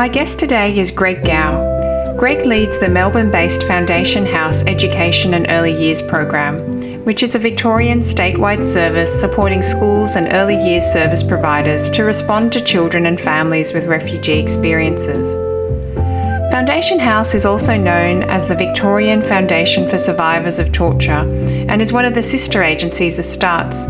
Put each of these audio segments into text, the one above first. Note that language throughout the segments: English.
My guest today is Greg Gow. Greg leads the Melbourne based Foundation House Education and Early Years program, which is a Victorian statewide service supporting schools and early years service providers to respond to children and families with refugee experiences. Foundation House is also known as the Victorian Foundation for Survivors of Torture and is one of the sister agencies of STARTTS,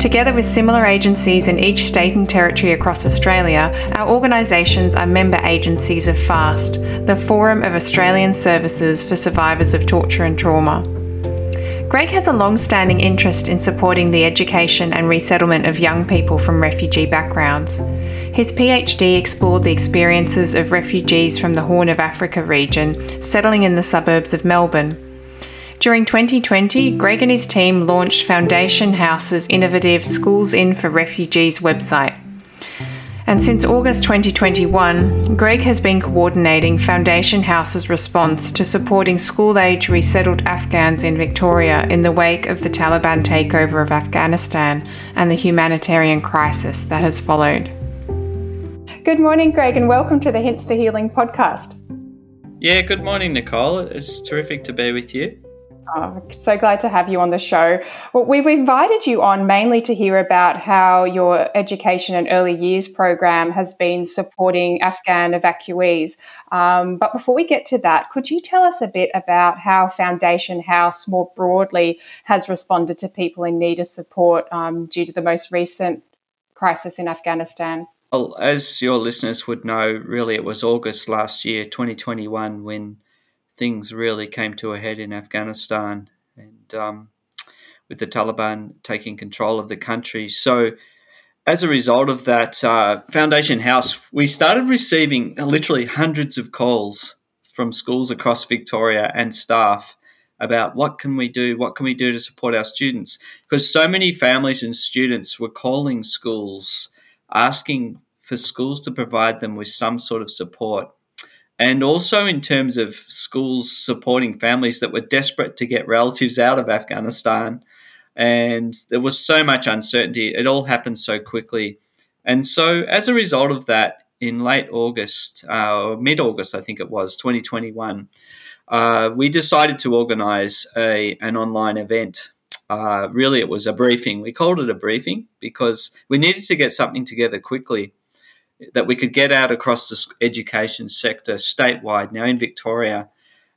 Together with similar agencies in each state and territory across Australia, our organisations are member agencies of FASSTT, the Forum of Australian Services for Survivors of Torture and Trauma. Greg has a long standing interest in supporting the education and resettlement of young people from refugee backgrounds. His PhD explored the experiences of refugees from the Horn of Africa region settling in the suburbs of Melbourne. During 2020, Greg and his team launched Foundation House's innovative Schools In for Refugees website. And since August 2021, Greg has been coordinating Foundation House's response to supporting school age resettled Afghans in Victoria in the wake of the Taliban takeover of Afghanistan and the humanitarian crisis that has followed. Good morning, Greg, and welcome to the Hints for Healing podcast. Yeah, good morning, Nicole. It's terrific to be with you. Oh, so glad to have you on the show. Well, we've invited you on mainly to hear about how your education and early years program has been supporting Afghan evacuees. Um, but before we get to that, could you tell us a bit about how Foundation House more broadly has responded to people in need of support um, due to the most recent crisis in Afghanistan? As your listeners would know, really it was August last year, 2021, when things really came to a head in Afghanistan, and um, with the Taliban taking control of the country. So, as a result of that, uh, Foundation House, we started receiving literally hundreds of calls from schools across Victoria and staff about what can we do, what can we do to support our students, because so many families and students were calling schools asking for schools to provide them with some sort of support and also in terms of schools supporting families that were desperate to get relatives out of Afghanistan. And there was so much uncertainty. It all happened so quickly. And so, as a result of that, in late August, uh, or mid August, I think it was, 2021, uh, we decided to organize a, an online event. Uh, really, it was a briefing. We called it a briefing because we needed to get something together quickly that we could get out across the education sector statewide now in Victoria.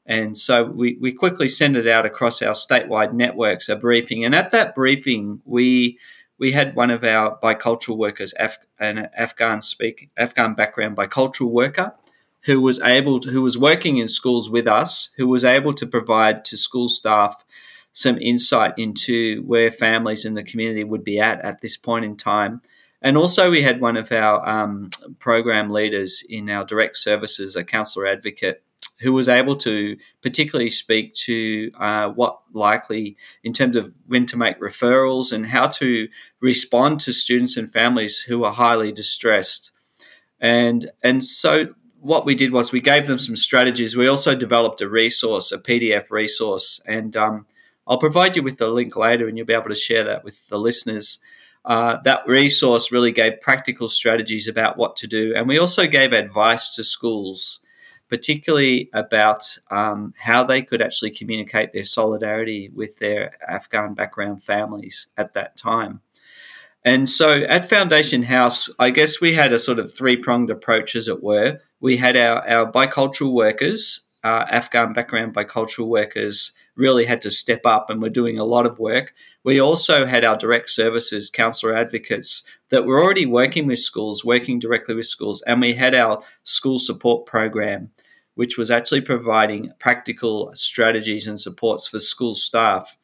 And so we, we quickly sent it out across our statewide networks, a briefing. And at that briefing, we we had one of our bicultural workers, Af- an Afghan speak Afghan background bicultural worker, who was able to, who was working in schools with us, who was able to provide to school staff some insight into where families in the community would be at at this point in time and also, we had one of our um, program leaders in our direct services, a counsellor advocate, who was able to particularly speak to uh, what likely, in terms of when to make referrals and how to respond to students and families who are highly distressed. And, and so, what we did was we gave them some strategies. We also developed a resource, a PDF resource, and um, I'll provide you with the link later, and you'll be able to share that with the listeners. Uh, that resource really gave practical strategies about what to do. And we also gave advice to schools, particularly about um, how they could actually communicate their solidarity with their Afghan background families at that time. And so at Foundation House, I guess we had a sort of three pronged approach, as it were. We had our, our bicultural workers, uh, Afghan background bicultural workers, really had to step up and we're doing a lot of work. We also had our direct services counsellor advocates that were already working with schools, working directly with schools, and we had our school support program, which was actually providing practical strategies and supports for school staff.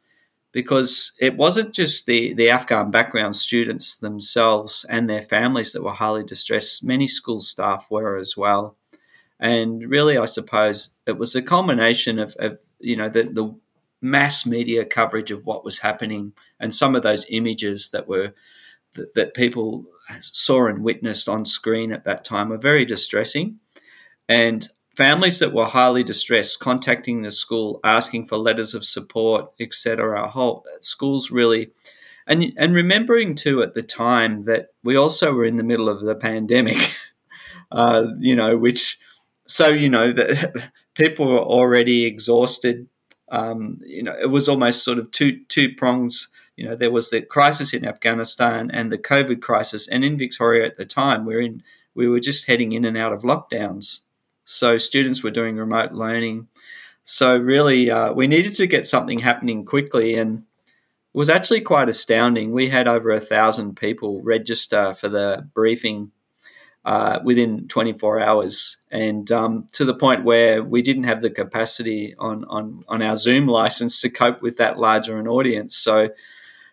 Because it wasn't just the, the Afghan background students themselves and their families that were highly distressed, many school staff were as well. And really, I suppose it was a culmination of, of you know, the, the mass media coverage of what was happening and some of those images that were that, that people saw and witnessed on screen at that time were very distressing and families that were highly distressed contacting the school asking for letters of support etc whole schools really and and remembering too at the time that we also were in the middle of the pandemic uh, you know, which so you know that people were already exhausted. Um, you know, it was almost sort of two two prongs. You know, there was the crisis in Afghanistan and the COVID crisis, and in Victoria at the time, we're in we were just heading in and out of lockdowns. So students were doing remote learning. So really, uh, we needed to get something happening quickly, and it was actually quite astounding. We had over a thousand people register for the briefing uh, within 24 hours, and um, to the point where we didn't have the capacity on, on on our Zoom license to cope with that larger an audience. So,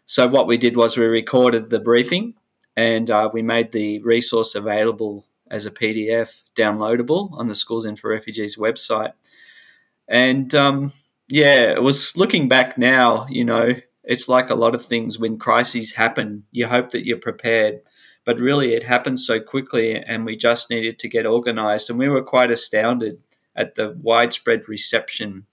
so what we did was we recorded the briefing, and uh, we made the resource available as a PDF downloadable on the Schools In for Refugees website. And um, yeah, it was looking back now, you know, it's like a lot of things when crises happen, you hope that you're prepared but really it happened so quickly and we just needed to get organized. And we were quite astounded at the widespread reception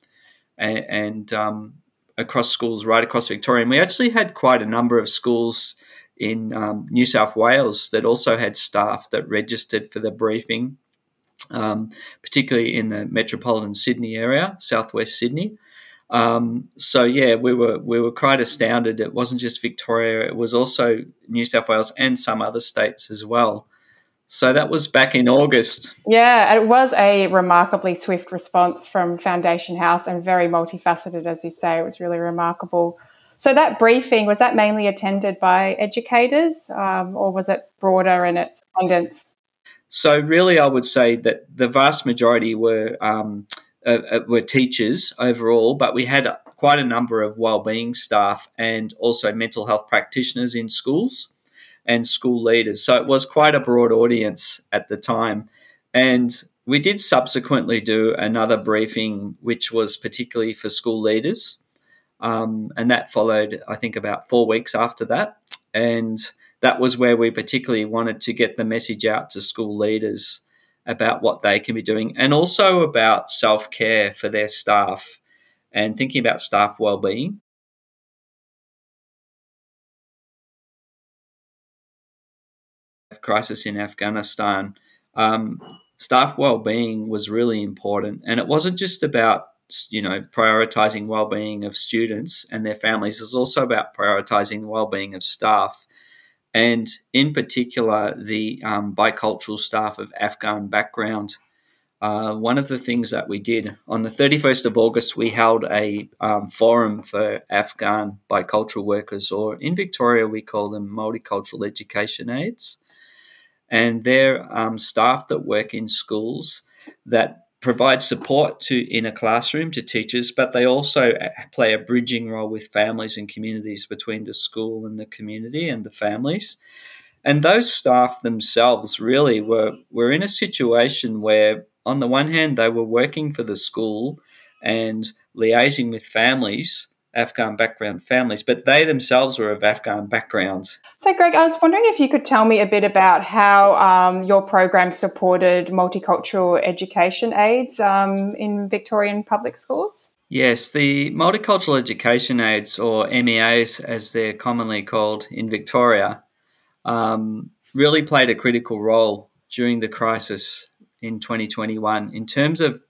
and, and um, across schools right across victoria. And we actually had quite a number of schools in um, new south wales that also had staff that registered for the briefing um, particularly in the metropolitan sydney area southwest sydney um, so yeah, we were we were quite astounded. It wasn't just Victoria; it was also New South Wales and some other states as well. So that was back in August. Yeah, it was a remarkably swift response from Foundation House and very multifaceted, as you say. It was really remarkable. So that briefing was that mainly attended by educators, um, or was it broader in its attendance? So really, I would say that the vast majority were. Um, uh, uh, were teachers overall, but we had quite a number of wellbeing staff and also mental health practitioners in schools and school leaders. So it was quite a broad audience at the time. And we did subsequently do another briefing, which was particularly for school leaders. Um, and that followed, I think, about four weeks after that. And that was where we particularly wanted to get the message out to school leaders about what they can be doing and also about self care for their staff and thinking about staff well-being. Crisis in Afghanistan, um, staff well-being was really important, and it wasn't just about you know prioritizing well-being of students and their families. It's also about prioritizing well-being of staff and in particular the um, bicultural staff of Afghan background. Uh, one of the things that we did on the 31st of August, we held a um, forum for Afghan bicultural workers, or in Victoria, we call them multicultural education aides. And they're um, staff that work in schools that provide support to in a classroom to teachers, but they also uh, play a bridging role with families and communities between the school and the community and the families. And those staff themselves really were were in a situation where, on the one hand, they were working for the school and liaising with families Afghan background families, but they themselves were of Afghan backgrounds. So, Greg, I was wondering if you could tell me a bit about how um, your program supported multicultural education aides um, in Victorian public schools. Yes, the multicultural education Aides, or MEAs as they're commonly called in Victoria, um, really played a critical role during the crisis in 2021 in terms of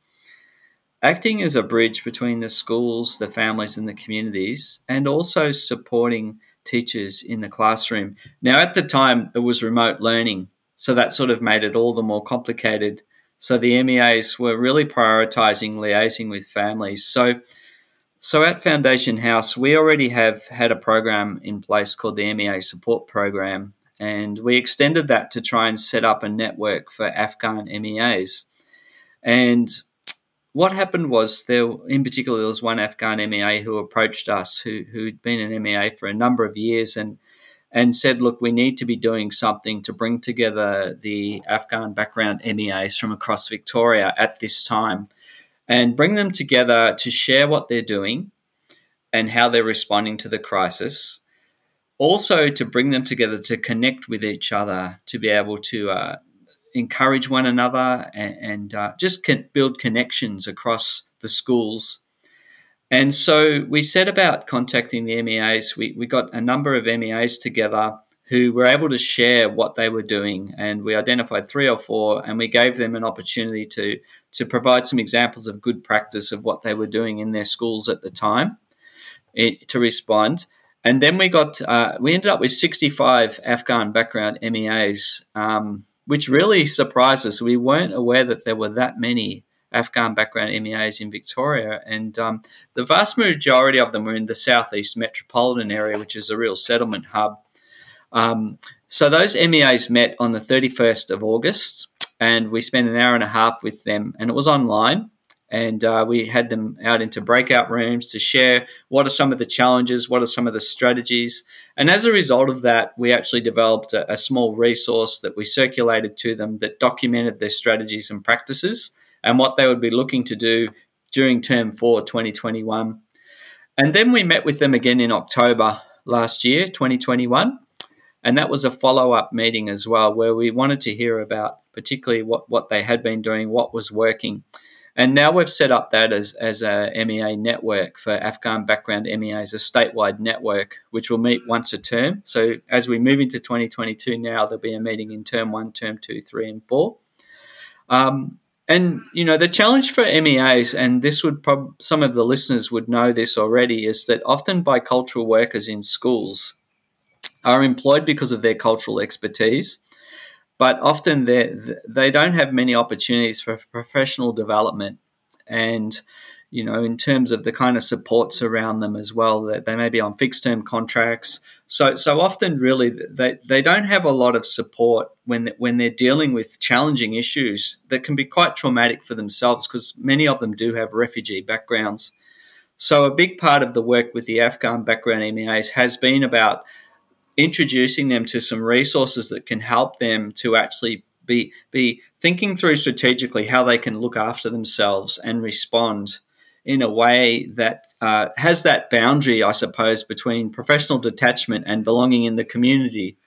acting as a bridge between the schools, the families, and the communities, and also supporting teachers in the classroom. Now, at the time, it was remote learning, so that sort of made it all the more complicated. So the MEAs were really prioritizing liaising with families. So, so at Foundation House, we already have had a program in place called the MEA Support Program, and we extended that to try and set up a network for Afghan MEAs. And what happened was there, in particular, there was one Afghan MEA who approached us, who who'd been an MEA for a number of years, and and said, "Look, we need to be doing something to bring together the Afghan background MEAs from across Victoria at this time, and bring them together to share what they're doing and how they're responding to the crisis." Also, to bring them together to connect with each other, to be able to uh, encourage one another and, and uh, just build connections across the schools. And so we set about contacting the MEAs. We, we got a number of MEAs together who were able to share what they were doing. And we identified three or four, and we gave them an opportunity to to provide some examples of good practice of what they were doing in their schools at the time it, to respond. And then we got uh, we ended up with 65 Afghan background MEAs, um, which really surprised us. We weren't aware that there were that many Afghan background MEAs in Victoria, and um, the vast majority of them were in the southeast metropolitan area, which is a real settlement hub. Um, so those MEAs met on the 31st of August, and we spent an hour and a half with them, and it was online. And uh, we had them out into breakout rooms to share what are some of the challenges, what are some of the strategies. And as a result of that, we actually developed a, a small resource that we circulated to them that documented their strategies and practices and what they would be looking to do during term four 2021. And then we met with them again in October last year, 2021. And that was a follow up meeting as well, where we wanted to hear about particularly what, what they had been doing, what was working. And now we've set up that as, as a MEA network for Afghan background MEAs, a statewide network, which will meet once a term. So as we move into 2022 now, there'll be a meeting in term one, term two, three, and four. Um, and you know the challenge for MEAs, and this would some of the listeners would know this already, is that often bicultural workers in schools are employed because of their cultural expertise, but often they they don't have many opportunities for professional development, and you know in terms of the kind of supports around them as well that they may be on fixed term contracts so so often, really, they, they don't have a lot of support when when they're dealing with challenging issues that can be quite traumatic for themselves because many of them do have refugee backgrounds. So a big part of the work with the Afghan background MEAs has been about introducing them to some resources that can help them to actually be be thinking through strategically how they can look after themselves and respond in a way that uh, has that boundary, I suppose, between professional detachment and belonging in the community.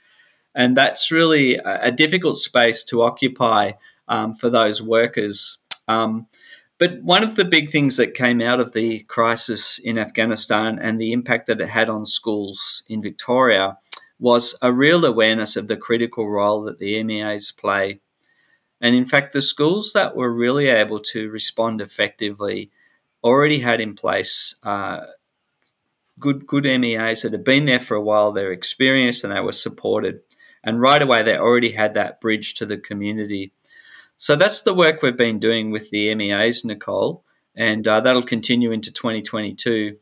And that's really a, difficult space to occupy um, for those workers. Um, but one of the big things that came out of the crisis in Afghanistan and the impact that it had on schools in Victoria was a real awareness of the critical role that the MEAs play. And in fact, the schools that were really able to respond effectively already had in place uh, good good MEAs that had been there for a while. They're experienced and they were supported, and right away they already had that bridge to the community. So that's the work we've been doing with the MEAs, Nicole, and uh, that'll continue into 2022.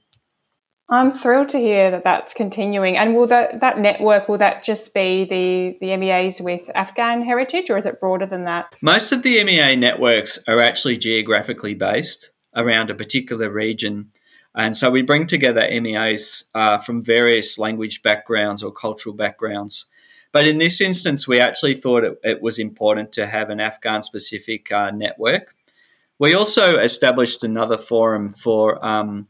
I'm thrilled to hear that that's continuing. And will that, that network, will that just be the, the MEAs with Afghan heritage or is it broader than that? Most of the MEA networks are actually geographically based around a particular region. And so we bring together MEAs uh, from various language backgrounds or cultural backgrounds. But in this instance, we actually thought it, it was important to have an Afghan specific uh, network. We also established another forum for um,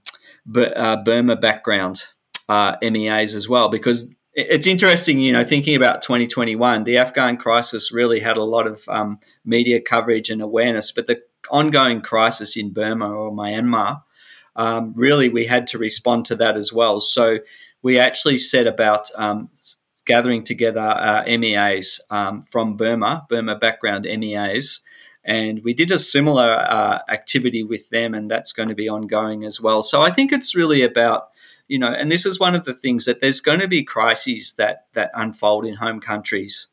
Burma background uh, MEAs as well, because it's interesting, you know, thinking about 2021, the Afghan crisis really had a lot of um, media coverage and awareness, but the ongoing crisis in Burma or Myanmar, um, really we had to respond to that as well. So we actually set about um, gathering together uh, MEAs um, from Burma, Burma background MEAs, and we did a similar uh, activity with them, and that's going to be ongoing as well. So I think it's really about you know, and this is one of the things that there's going to be crises that that unfold in home countries.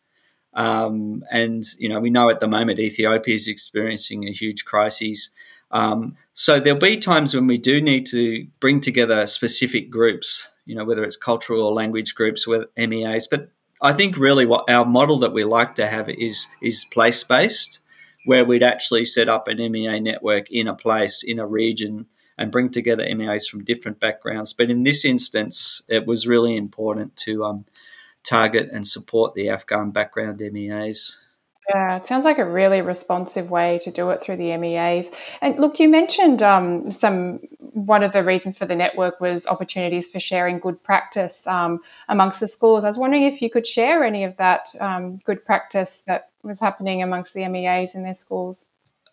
Um, and you know, we know at the moment Ethiopia is experiencing a huge crisis. Um, so there'll be times when we do need to bring together specific groups, you know, whether it's cultural or language groups with MEAs. But I think really what our model that we like to have is is place based, where we'd actually set up an MEA network in a place in a region and bring together MEAs from different backgrounds. But in this instance, it was really important to um, target and support the Afghan background MEAs. Yeah, it sounds like a really responsive way to do it through the MEAs. And look, you mentioned um, some. One of the reasons for the network was opportunities for sharing good practice um, amongst the schools. I was wondering if you could share any of that um, good practice that was happening amongst the MEAs in their schools.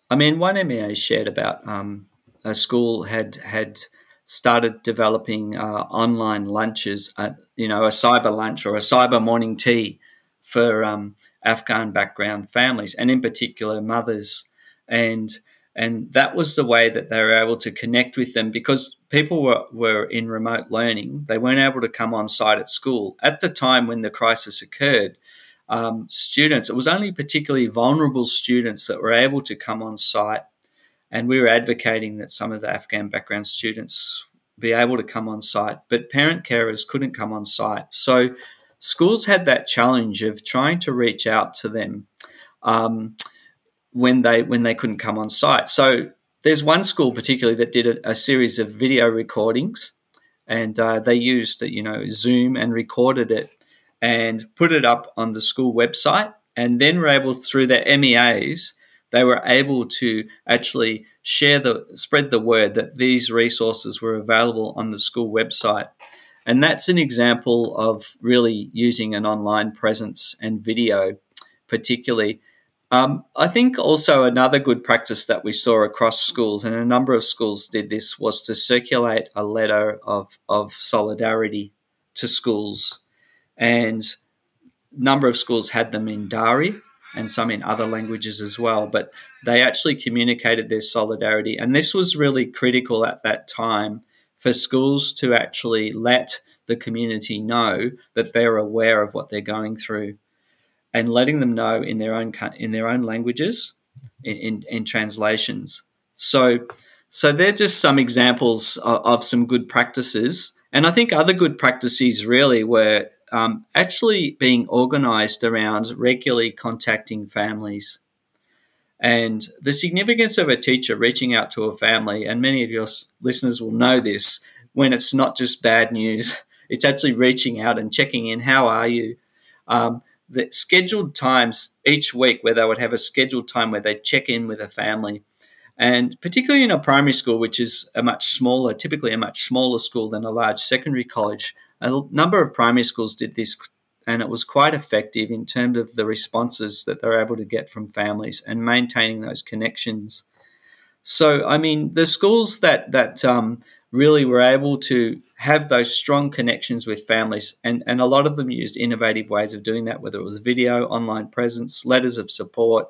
I mean, one MEA shared about um, a school had had started developing uh, online lunches, uh, you know, a cyber lunch or a cyber morning tea for um, Afghan background families, and in particular mothers. And and that was the way that they were able to connect with them because people were, were in remote learning. They weren't able to come on site at school. At the time when the crisis occurred, um, students, it was only particularly vulnerable students that were able to come on site. And we were advocating that some of the Afghan background students be able to come on site, but parent carers couldn't come on site. So schools had that challenge of trying to reach out to them. Um, when they when they couldn't come on site. So there's one school particularly that did a, a series of video recordings, and uh, they used you know Zoom and recorded it and put it up on the school website, and then were able through their MEAs they were able to actually share the spread the word that these resources were available on the school website. And that's an example of really using an online presence and video, particularly um, I think also another good practice that we saw across schools, and a number of schools did this, was to circulate a letter of, of solidarity to schools. And number of schools had them in Dari and some in other languages as well, but they actually communicated their solidarity. And this was really critical at that time for schools to actually let the community know that they're aware of what they're going through and letting them know in their own in their own languages in, in, in translations. So so they're just some examples of, of, some good practices. And I think other good practices really were um, actually being organized around regularly contacting families. And the significance of a teacher reaching out to a family, and many of your listeners will know this, when it's not just bad news, it's actually reaching out and checking in. How are you? Um, the scheduled times each week where they would have a scheduled time where they check in with a family. And particularly in a primary school, which is a much smaller, typically a much smaller school than a large secondary college, a number of primary schools did this and it was quite effective in terms of the responses that they're able to get from families and maintaining those connections. So, I mean, the schools that that um, really were able to have those strong connections with families. And, and a lot of them used innovative ways of doing that, whether it was video, online presence, letters of support,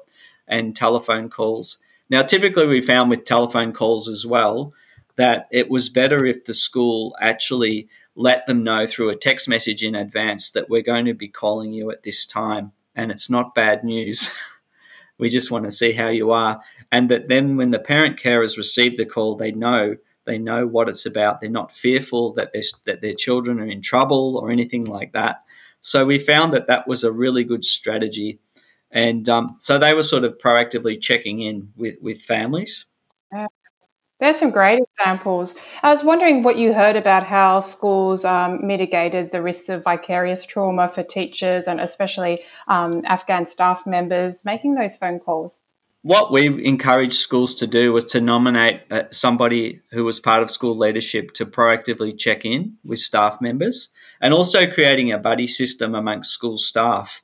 and telephone calls. Now, typically, we found with telephone calls as well that it was better if the school actually let them know through a text message in advance that we're going to be calling you at this time and it's not bad news. we just want to see how you are. And that then when the parent carers receive the call, they know they know what it's about. They're not fearful that, that their children are in trouble or anything like that. So we found that that was a really good strategy. And um, so they were sort of proactively checking in with, with families. There's some great examples. I was wondering what you heard about how schools um, mitigated the risks of vicarious trauma for teachers and especially um, Afghan staff members making those phone calls what we encouraged schools to do was to nominate uh, somebody who was part of school leadership to proactively check in with staff members and also creating a buddy system amongst school staff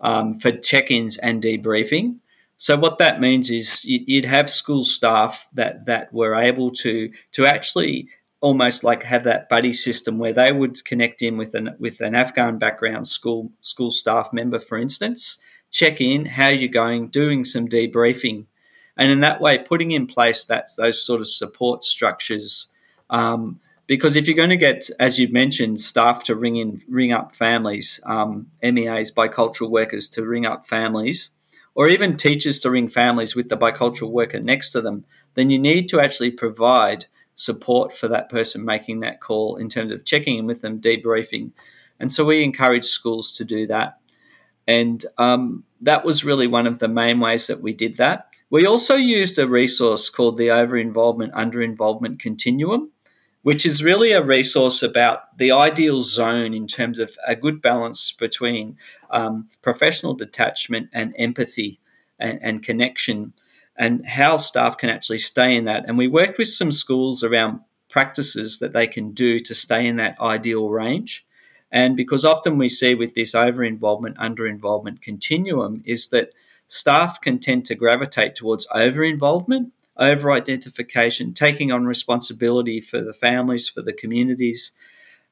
um, for check ins and debriefing. So what that means is you'd have school staff that, that were able to to actually almost like have that buddy system where they would connect in with an with an Afghan background school school staff member, for instance, check in, how you're going, doing some debriefing, and in that way, putting in place that those sort of support structures. Um, because if you're going to get, as you've mentioned, staff to ring in, ring up families, um, MEAs, bicultural workers to ring up families, or even teachers to ring families with the bicultural worker next to them, then you need to actually provide support for that person making that call in terms of checking in with them, debriefing. And so we encourage schools to do that. And um, that was really one of the main ways that we did that. We also used a resource called the Over Involvement, Under Involvement Continuum, which is really a resource about the ideal zone in terms of a good balance between um, professional detachment and empathy and, and connection, and how staff can actually stay in that. And we worked with some schools around practices that they can do to stay in that ideal range. And because often we see with this over involvement, under involvement continuum is that staff can tend to gravitate towards over involvement over identification, taking on responsibility for the families, for the communities.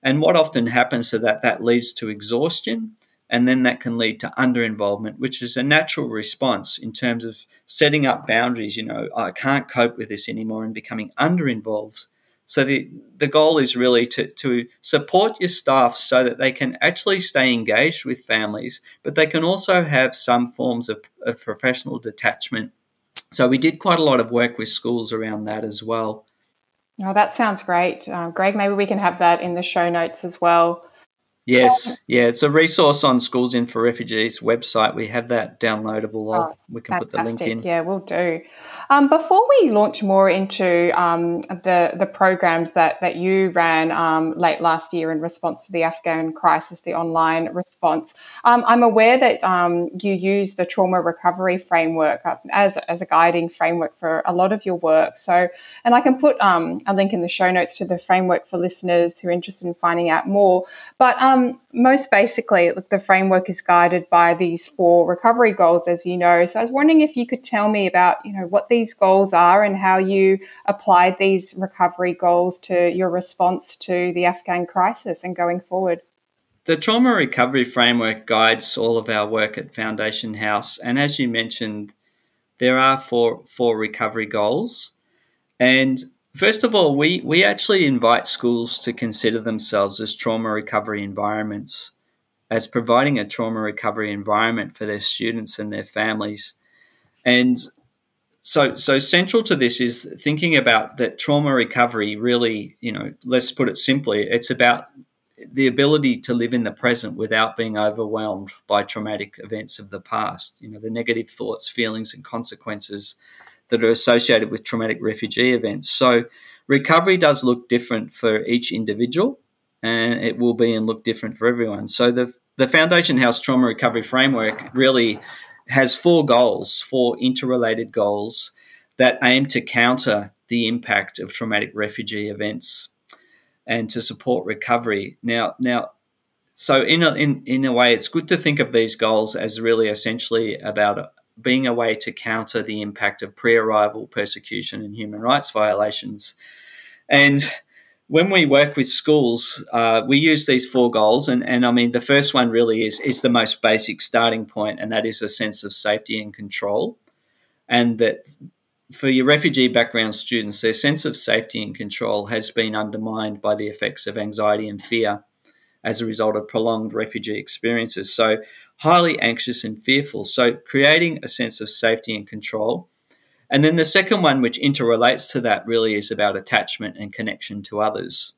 And what often happens to that, that leads to exhaustion and then that can lead to under involvement, which is a natural response in terms of setting up boundaries. You know, I can't cope with this anymore and becoming under involved. So the, the goal is really to, to support your staff so that they can actually stay engaged with families, but they can also have some forms of, of professional detachment. So we did quite a lot of work with schools around that as well. Oh, that sounds great. Uh, Greg, maybe we can have that in the show notes as well. Yes, yeah, it's a resource on Schools in for Refugees website. We have that downloadable. Oh, we can fantastic. put the link in. Yeah, we'll do. Um, before we launch more into um, the the programs that that you ran um, late last year in response to the Afghan crisis, the online response, um, I'm aware that um, you use the trauma recovery framework uh, as as a guiding framework for a lot of your work. So, and I can put um, a link in the show notes to the framework for listeners who are interested in finding out more. But Um, most basically, the framework is guided by these four recovery goals, as you know. So I was wondering if you could tell me about, you know, what these goals are and how you applied these recovery goals to your response to the Afghan crisis and going forward. The trauma recovery framework guides all of our work at Foundation House, and as you mentioned, there are four four recovery goals, and First of all, we, we actually invite schools to consider themselves as trauma recovery environments, as providing a trauma recovery environment for their students and their families. And so, so central to this is thinking about that trauma recovery really, you know, let's put it simply, it's about the ability to live in the present without being overwhelmed by traumatic events of the past, you know, the negative thoughts, feelings, and consequences that are associated with traumatic refugee events. So, recovery does look different for each individual, and it will be and look different for everyone. So, the the Foundation House Trauma Recovery Framework really has four goals, four interrelated goals that aim to counter the impact of traumatic refugee events and to support recovery. Now, now, so in a, in in a way, it's good to think of these goals as really essentially about being a way to counter the impact of pre arrival persecution and human rights violations. And when we work with schools, uh, we use these four goals, and, and I mean the first one really is is the most basic starting point, and that is a sense of safety and control, and that for your refugee background students, their sense of safety and control has been undermined by the effects of anxiety and fear as a result of prolonged refugee experiences. So highly anxious and fearful. So, creating a sense of safety and control. And then the second one, which interrelates to that, really is about attachment and connection to others.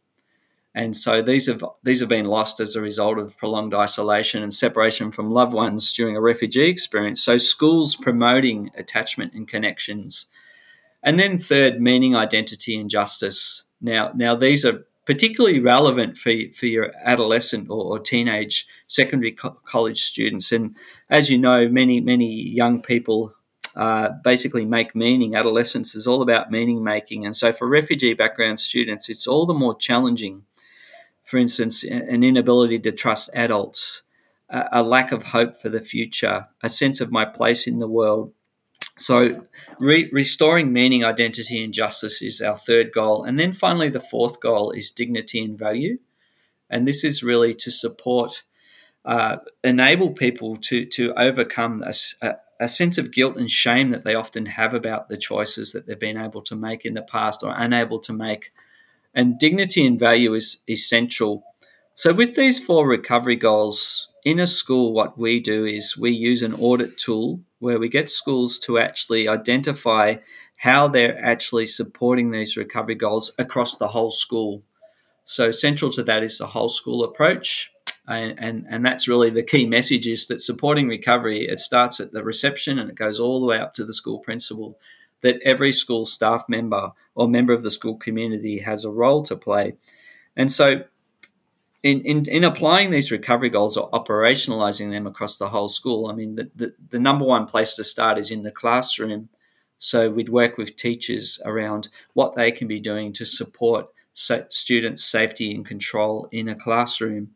And so these have these have been lost as a result of prolonged isolation and separation from loved ones during a refugee experience. So schools promoting attachment and connections. And then third, meaning, identity, and justice. Now, now these are particularly relevant for, for your adolescent or, or teenage secondary co- college students. And as you know, many, many young people uh, basically make meaning. Adolescence is all about meaning making. And so for refugee background students, it's all the more challenging. For instance, an inability to trust adults, a, a lack of hope for the future, a sense of my place in the world, so, re- restoring meaning, identity, and justice is our third goal. And then finally, the fourth goal is dignity and value. And this is really to support, uh, enable people to, to overcome a, a, a, sense of guilt and shame that they often have about the choices that they've been able to make in the past or unable to make. And dignity and value is essential. So, with these four recovery goals, in a school, what we do is we use an audit tool where we get schools to actually identify how they're actually supporting these recovery goals across the whole school. So central to that is the whole school approach. And, and, and that's really the key message is that supporting recovery, it starts at the reception and it goes all the way up to the school principal. That every school staff member or member of the school community has a role to play. And so in, in, in applying these recovery goals or operationalizing them across the whole school, I mean, the, the, the number one place to start is in the classroom. So we'd work with teachers around what they can be doing to support students' safety and control in a classroom.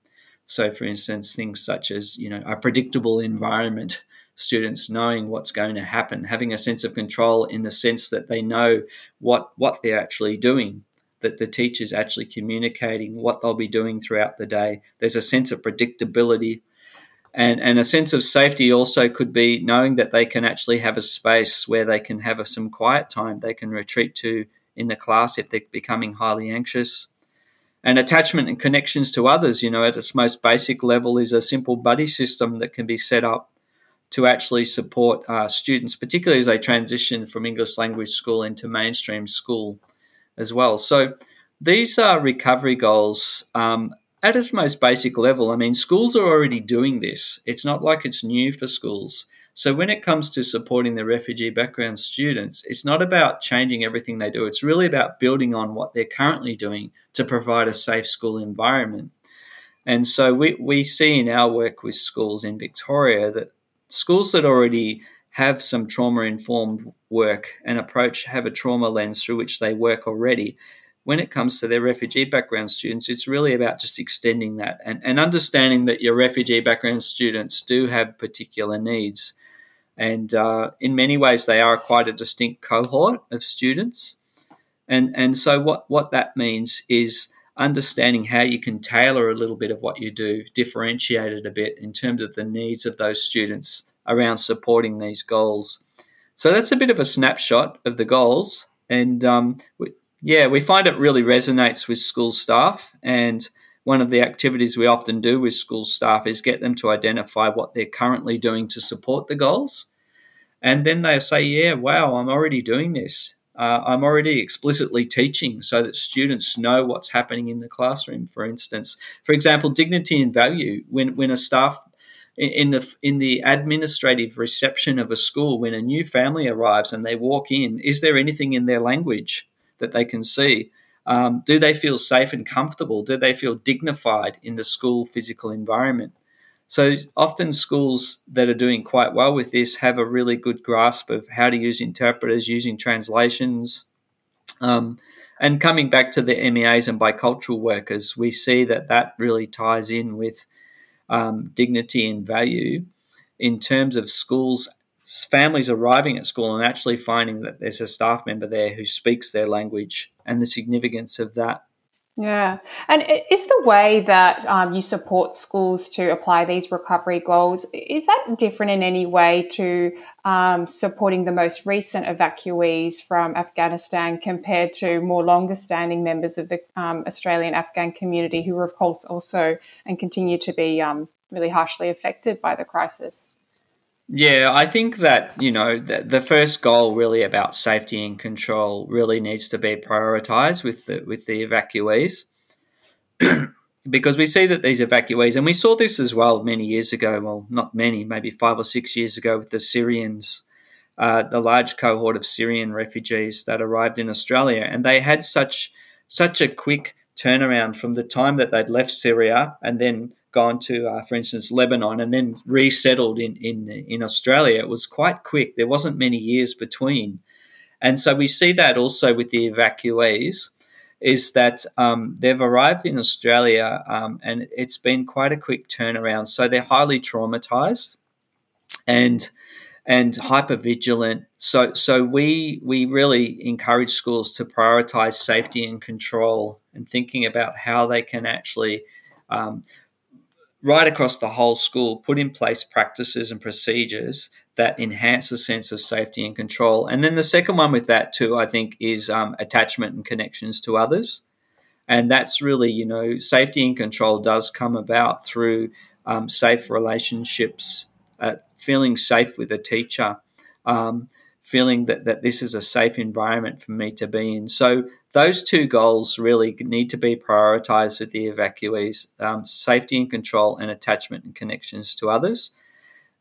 So, for instance, things such as you know a predictable environment students knowing what's going to happen, having a sense of control in the sense that they know what what they're actually doing, that the teacher's actually communicating what they'll be doing throughout the day. There's a sense of predictability. And, and a sense of safety also could be knowing that they can actually have a space where they can have a, some quiet time they can retreat to in the class if they're becoming highly anxious. And attachment and connections to others, you know, at its most basic level, is a simple buddy system that can be set up to actually support uh, students, particularly as they transition from English language school into mainstream school as well. So these are recovery goals um, at its most basic level. I mean, schools are already doing this, it's not like it's new for schools. So when it comes to supporting the refugee background students, it's not about changing everything they do. It's really about building on what they're currently doing to provide a safe school environment. And so we, we see in our work with schools in Victoria that schools that already have some trauma informed work and approach, have a trauma lens through which they work already. When it comes to their refugee background students, it's really about just extending that and, and understanding that your refugee background students do have particular needs and uh, in many ways they are quite a distinct cohort of students. And and so what what that means is understanding how you can tailor a little bit of what you do, differentiate it a bit in terms of the needs of those students around supporting these goals. So that's a bit of a snapshot of the goals, and um, we, yeah, we find it really resonates with school staff and one of the activities we often do with school staff is get them to identify what they're currently doing to support the goals. And then they'll say, Yeah, wow, I'm already doing this. Uh, I'm already explicitly teaching so that students know what's happening in the classroom, for instance. For example, dignity and value. When, when a staff in the in the administrative reception of a school when a new family arrives and they walk in is there anything in their language that they can see um, do they feel safe and comfortable? Do they feel dignified in the school physical environment? So often schools that are doing quite well with this have a really good grasp of how to use interpreters, using translations. Um, and coming back to the MEAs and bicultural workers, we see that that really ties in with um, dignity and value in terms of schools families arriving at school and actually finding that there's a staff member there who speaks their language and the significance of that. Yeah. And is the way that um, you support schools to apply these recovery goals, is that different in any way to um, supporting the most recent evacuees from Afghanistan compared to more longer standing members of the um, Australian Afghan community who of course, also and continue to be um, really harshly affected by the crisis? Yeah, I think that you know the, the first goal really about safety and control really needs to be prioritized with the with the evacuees. because we see that these evacuees, and we saw this as well many years ago, well, not many, maybe five or six years ago with the Syrians, uh, the large cohort of Syrian refugees that arrived in Australia, and they had such such a quick turnaround from the time that they'd left Syria and then gone to, uh, for instance, Lebanon and then resettled in, in, in Australia, it was quite quick. There wasn't many years between. And so we see that also with the evacuees, is that um, they've arrived in Australia um, and it's been quite a quick turnaround. So they're highly traumatized and and hyper vigilant. So so we we really encourage schools to prioritize safety and control and thinking about how they can actually um, right across the whole school, put in place practices and procedures that enhance a sense of safety and control. And then the second one with that too, I think, is um, attachment and connections to others. And that's really, you know, safety and control does come about through um, safe relationships, uh, feeling safe with a teacher, um, feeling that, that this is a safe environment for me to be in. So those two goals really need to be prioritized with the evacuees um, safety and control, and attachment and connections to others.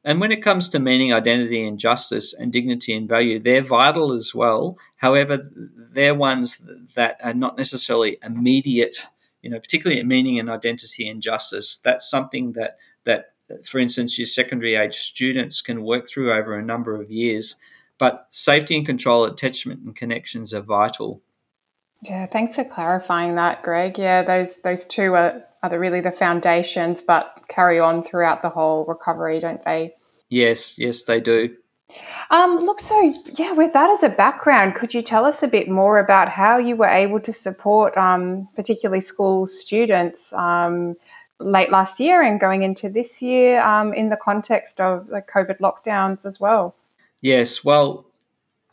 And when it comes to meaning, identity, and justice, and dignity and value, they're vital as well. However, they're ones that are not necessarily immediate, you know, particularly meaning and identity and justice. That's something that, that for instance, your secondary age students can work through over a number of years. But safety and control, attachment, and connections are vital. Yeah, thanks for clarifying that, Greg. Yeah, those those two are, are the, really the foundations, but carry on throughout the whole recovery, don't they? Yes, yes, they do. Um, look, so yeah, with that as a background, could you tell us a bit more about how you were able to support, um, particularly school students, um, late last year and going into this year um, in the context of the COVID lockdowns as well? Yes, well,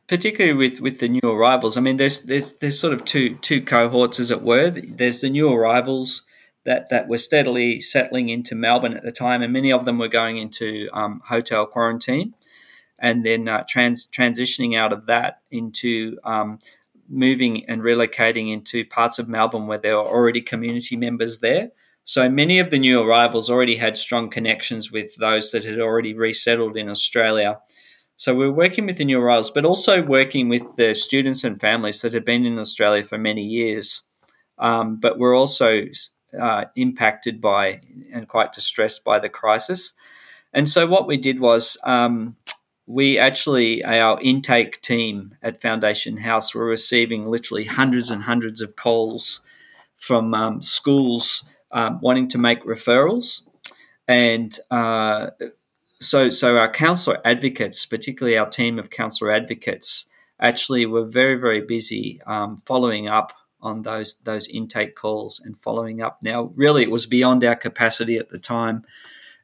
particularly with, with the new arrivals. I mean, there's there's there's sort of two two cohorts, as it were. There's the new arrivals that that were steadily settling into Melbourne at the time, and many of them were going into um, hotel quarantine, and then uh, trans transitioning out of that into um, moving and relocating into parts of Melbourne where there were already community members there. So many of the new arrivals already had strong connections with those that had already resettled in Australia. So we're working with the new arrivals, but also working with the students and families that have been in Australia for many years. Um, but we're also uh, impacted by and quite distressed by the crisis. And so what we did was um, we actually, our intake team at Foundation House were receiving literally hundreds and hundreds of calls from um, schools um, wanting to make referrals, and uh, so so our counsellor advocates, particularly our team of counsellor advocates, actually were very very busy um, following up on those those intake calls and following up. Now, really, it was beyond our capacity at the time,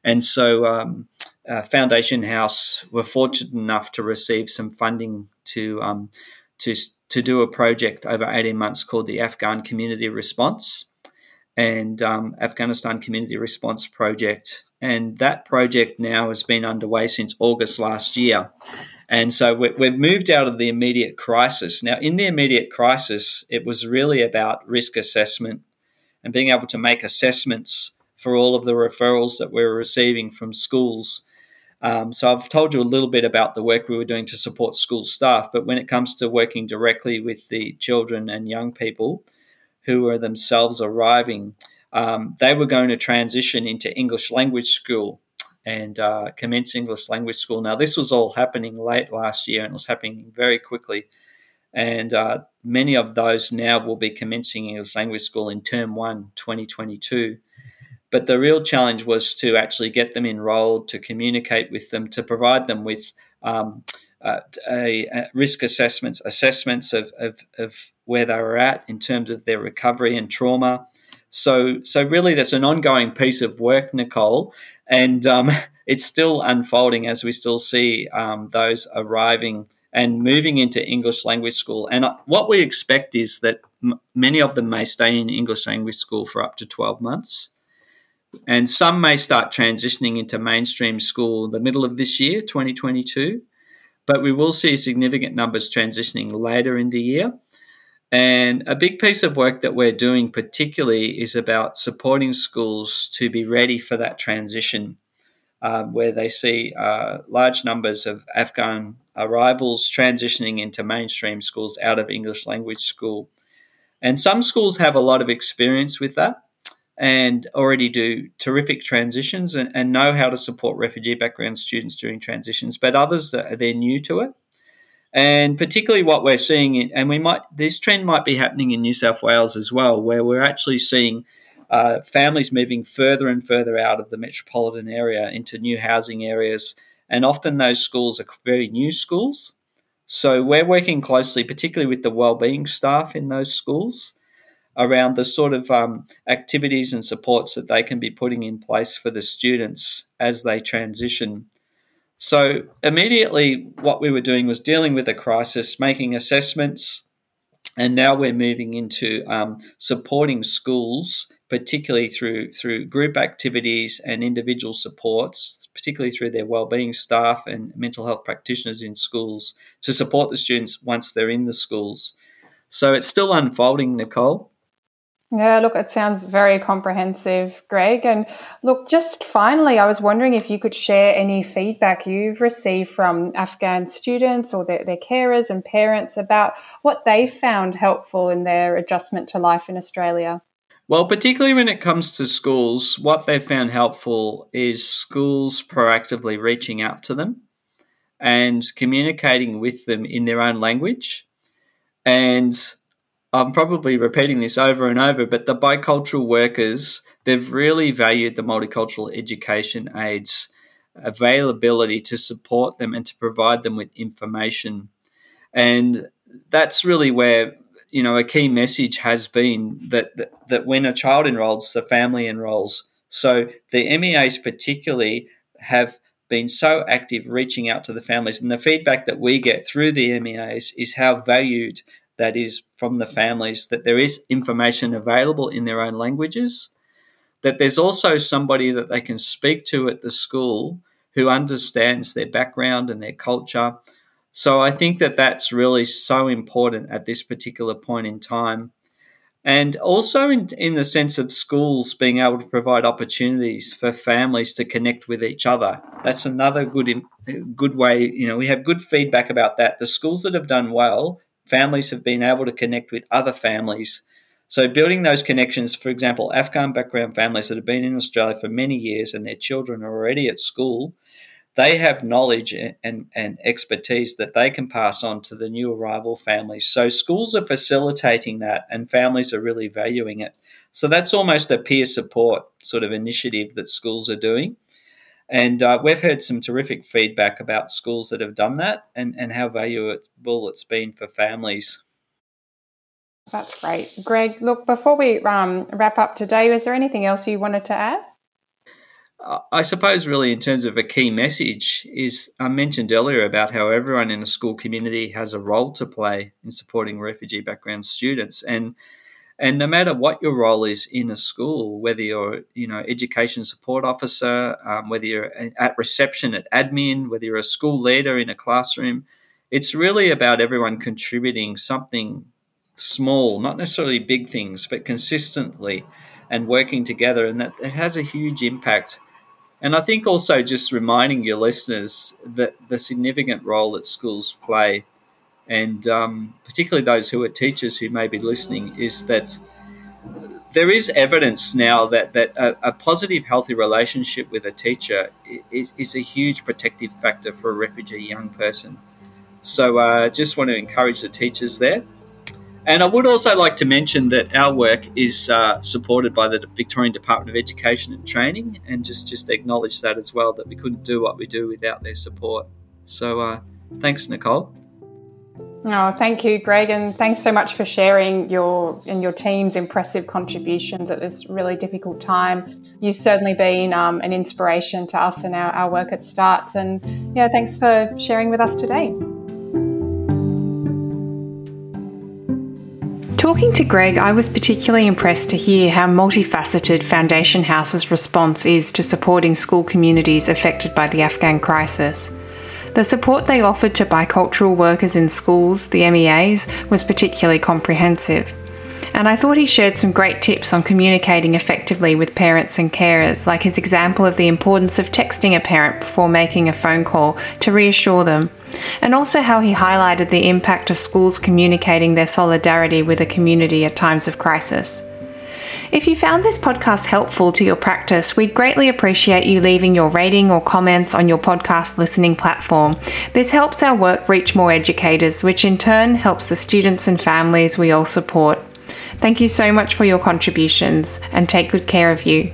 and so. Um, uh, Foundation House were fortunate enough to receive some funding to um, to to do a project over eighteen months called the Afghan Community Response, and um, Afghanistan Community Response Project. And that project now has been underway since August last year. And so we've moved out of the immediate crisis. Now, in the immediate crisis, it was really about risk assessment and being able to make assessments for all of the referrals that we we're receiving from schools. Um, so I've told you a little bit about the work we were doing to support school staff, but when it comes to working directly with the children and young people, who were themselves arriving, um, they were going to transition into English language school and uh, commence English language school. Now, this was all happening late last year and was happening very quickly. And uh, many of those now will be commencing English language school in term one, 2022. But the real challenge was to actually get them enrolled, to communicate with them, to provide them with um, uh, a, a risk assessments, assessments of, of, of where they were at in terms of their recovery and trauma. So, so really, that's an ongoing piece of work, Nicole, and um, it's still unfolding as we still see um, those arriving and moving into English language school. And uh, what we expect is that m- many of them may stay in English language school for up to 12 months. And some may start transitioning into mainstream school in the middle of this year, 2022. But we will see significant numbers transitioning later in the year. And a big piece of work that we're doing, particularly, is about supporting schools to be ready for that transition, um, where they see uh, large numbers of Afghan arrivals transitioning into mainstream schools out of English language school. And some schools have a lot of experience with that and already do terrific transitions and, and know how to support refugee background students during transitions, but others, they're new to it. And particularly what we're seeing, and we might this trend might be happening in New South Wales as well, where we're actually seeing uh, families moving further and further out of the metropolitan area into new housing areas, and often those schools are very new schools. So we're working closely, particularly with the wellbeing staff in those schools, around the sort of um, activities and supports that they can be putting in place for the students as they transition so immediately, what we were doing was dealing with a crisis, making assessments, and now we're moving into um, supporting schools, particularly through through group activities and individual supports, particularly through their wellbeing staff and mental health practitioners in schools to support the students once they're in the schools. So it's still unfolding, Nicole. Yeah, look, it sounds very comprehensive, Greg. And look, just finally, I was wondering if you could share any feedback you've received from Afghan students or their, their carers and parents about what they found helpful in their adjustment to life in Australia. Well, particularly when it comes to schools, what they've found helpful is schools proactively reaching out to them and communicating with them in their own language. And I'm probably repeating this over and over, but the bicultural workers, they've really valued the multicultural education aides availability to support them and to provide them with information. And that's really where you know a key message has been that that, that when a child enrolls, the family enrolls. So the MEAs particularly have been so active reaching out to the families, and the feedback that we get through the MEAs is how valued that is from the families. That there is information available in their own languages. That there's also somebody that they can speak to at the school who understands their background and their culture. So I think that that's really so important at this particular point in time. And also in, in the sense of schools being able to provide opportunities for families to connect with each other. That's another good good way. You know, we have good feedback about that. The schools that have done well, families have been able to connect with other families. So building those connections, for example, Afghan background families that have been in Australia for many years and their children are already at school, they have knowledge and, and expertise that they can pass on to the new arrival families. So schools are facilitating that, and families are really valuing it. So that's almost a peer support sort of initiative that schools are doing. And uh, we've heard some terrific feedback about schools that have done that and, and how valuable it's been for families. That's great. Greg, look, before we um, wrap up today, was there anything else you wanted to add? I suppose, really, in terms of a key message, is I mentioned earlier about how everyone in a school community has a role to play in supporting refugee background students, and and no matter what your role is in a school, whether you're you know education support officer, um, whether you're at reception at admin, whether you're a school leader in a classroom, it's really about everyone contributing something small, not necessarily big things, but consistently and working together, and that it has a huge impact. And I think also just reminding your listeners that the significant role that schools play, and um, particularly those who are teachers who may be listening, is that there is evidence now that, that a, a positive, healthy relationship with a teacher is, is, a huge protective factor for a refugee young person. So I uh, just want to encourage the teachers there and I would also like to mention that our work is uh, supported by the Victorian Department of Education and Training, and just just acknowledge that as well that we couldn't do what we do without their support. So uh, thanks, Nicole. Oh, thank you, Greg, and thanks so much for sharing your and your team's impressive contributions at this really difficult time. You've certainly been um, an inspiration to us and our, our work at STARTTS, and yeah, thanks for sharing with us today. Talking to Greg, I was particularly impressed to hear how multifaceted Foundation House's response is to supporting school communities affected by the Afghan crisis. The support they offered to bicultural workers in schools, the MEAs, was particularly comprehensive. And I thought he shared some great tips on communicating effectively with parents and carers, like his example of the importance of texting a parent before making a phone call to reassure them and also how he highlighted the impact of schools communicating their solidarity with a community at times of crisis. If you found this podcast helpful to your practice, we'd greatly appreciate you leaving your rating or comments on your podcast listening platform. This helps our work reach more educators, which in turn helps the students and families we all support. Thank you so much for your contributions and take good care of you.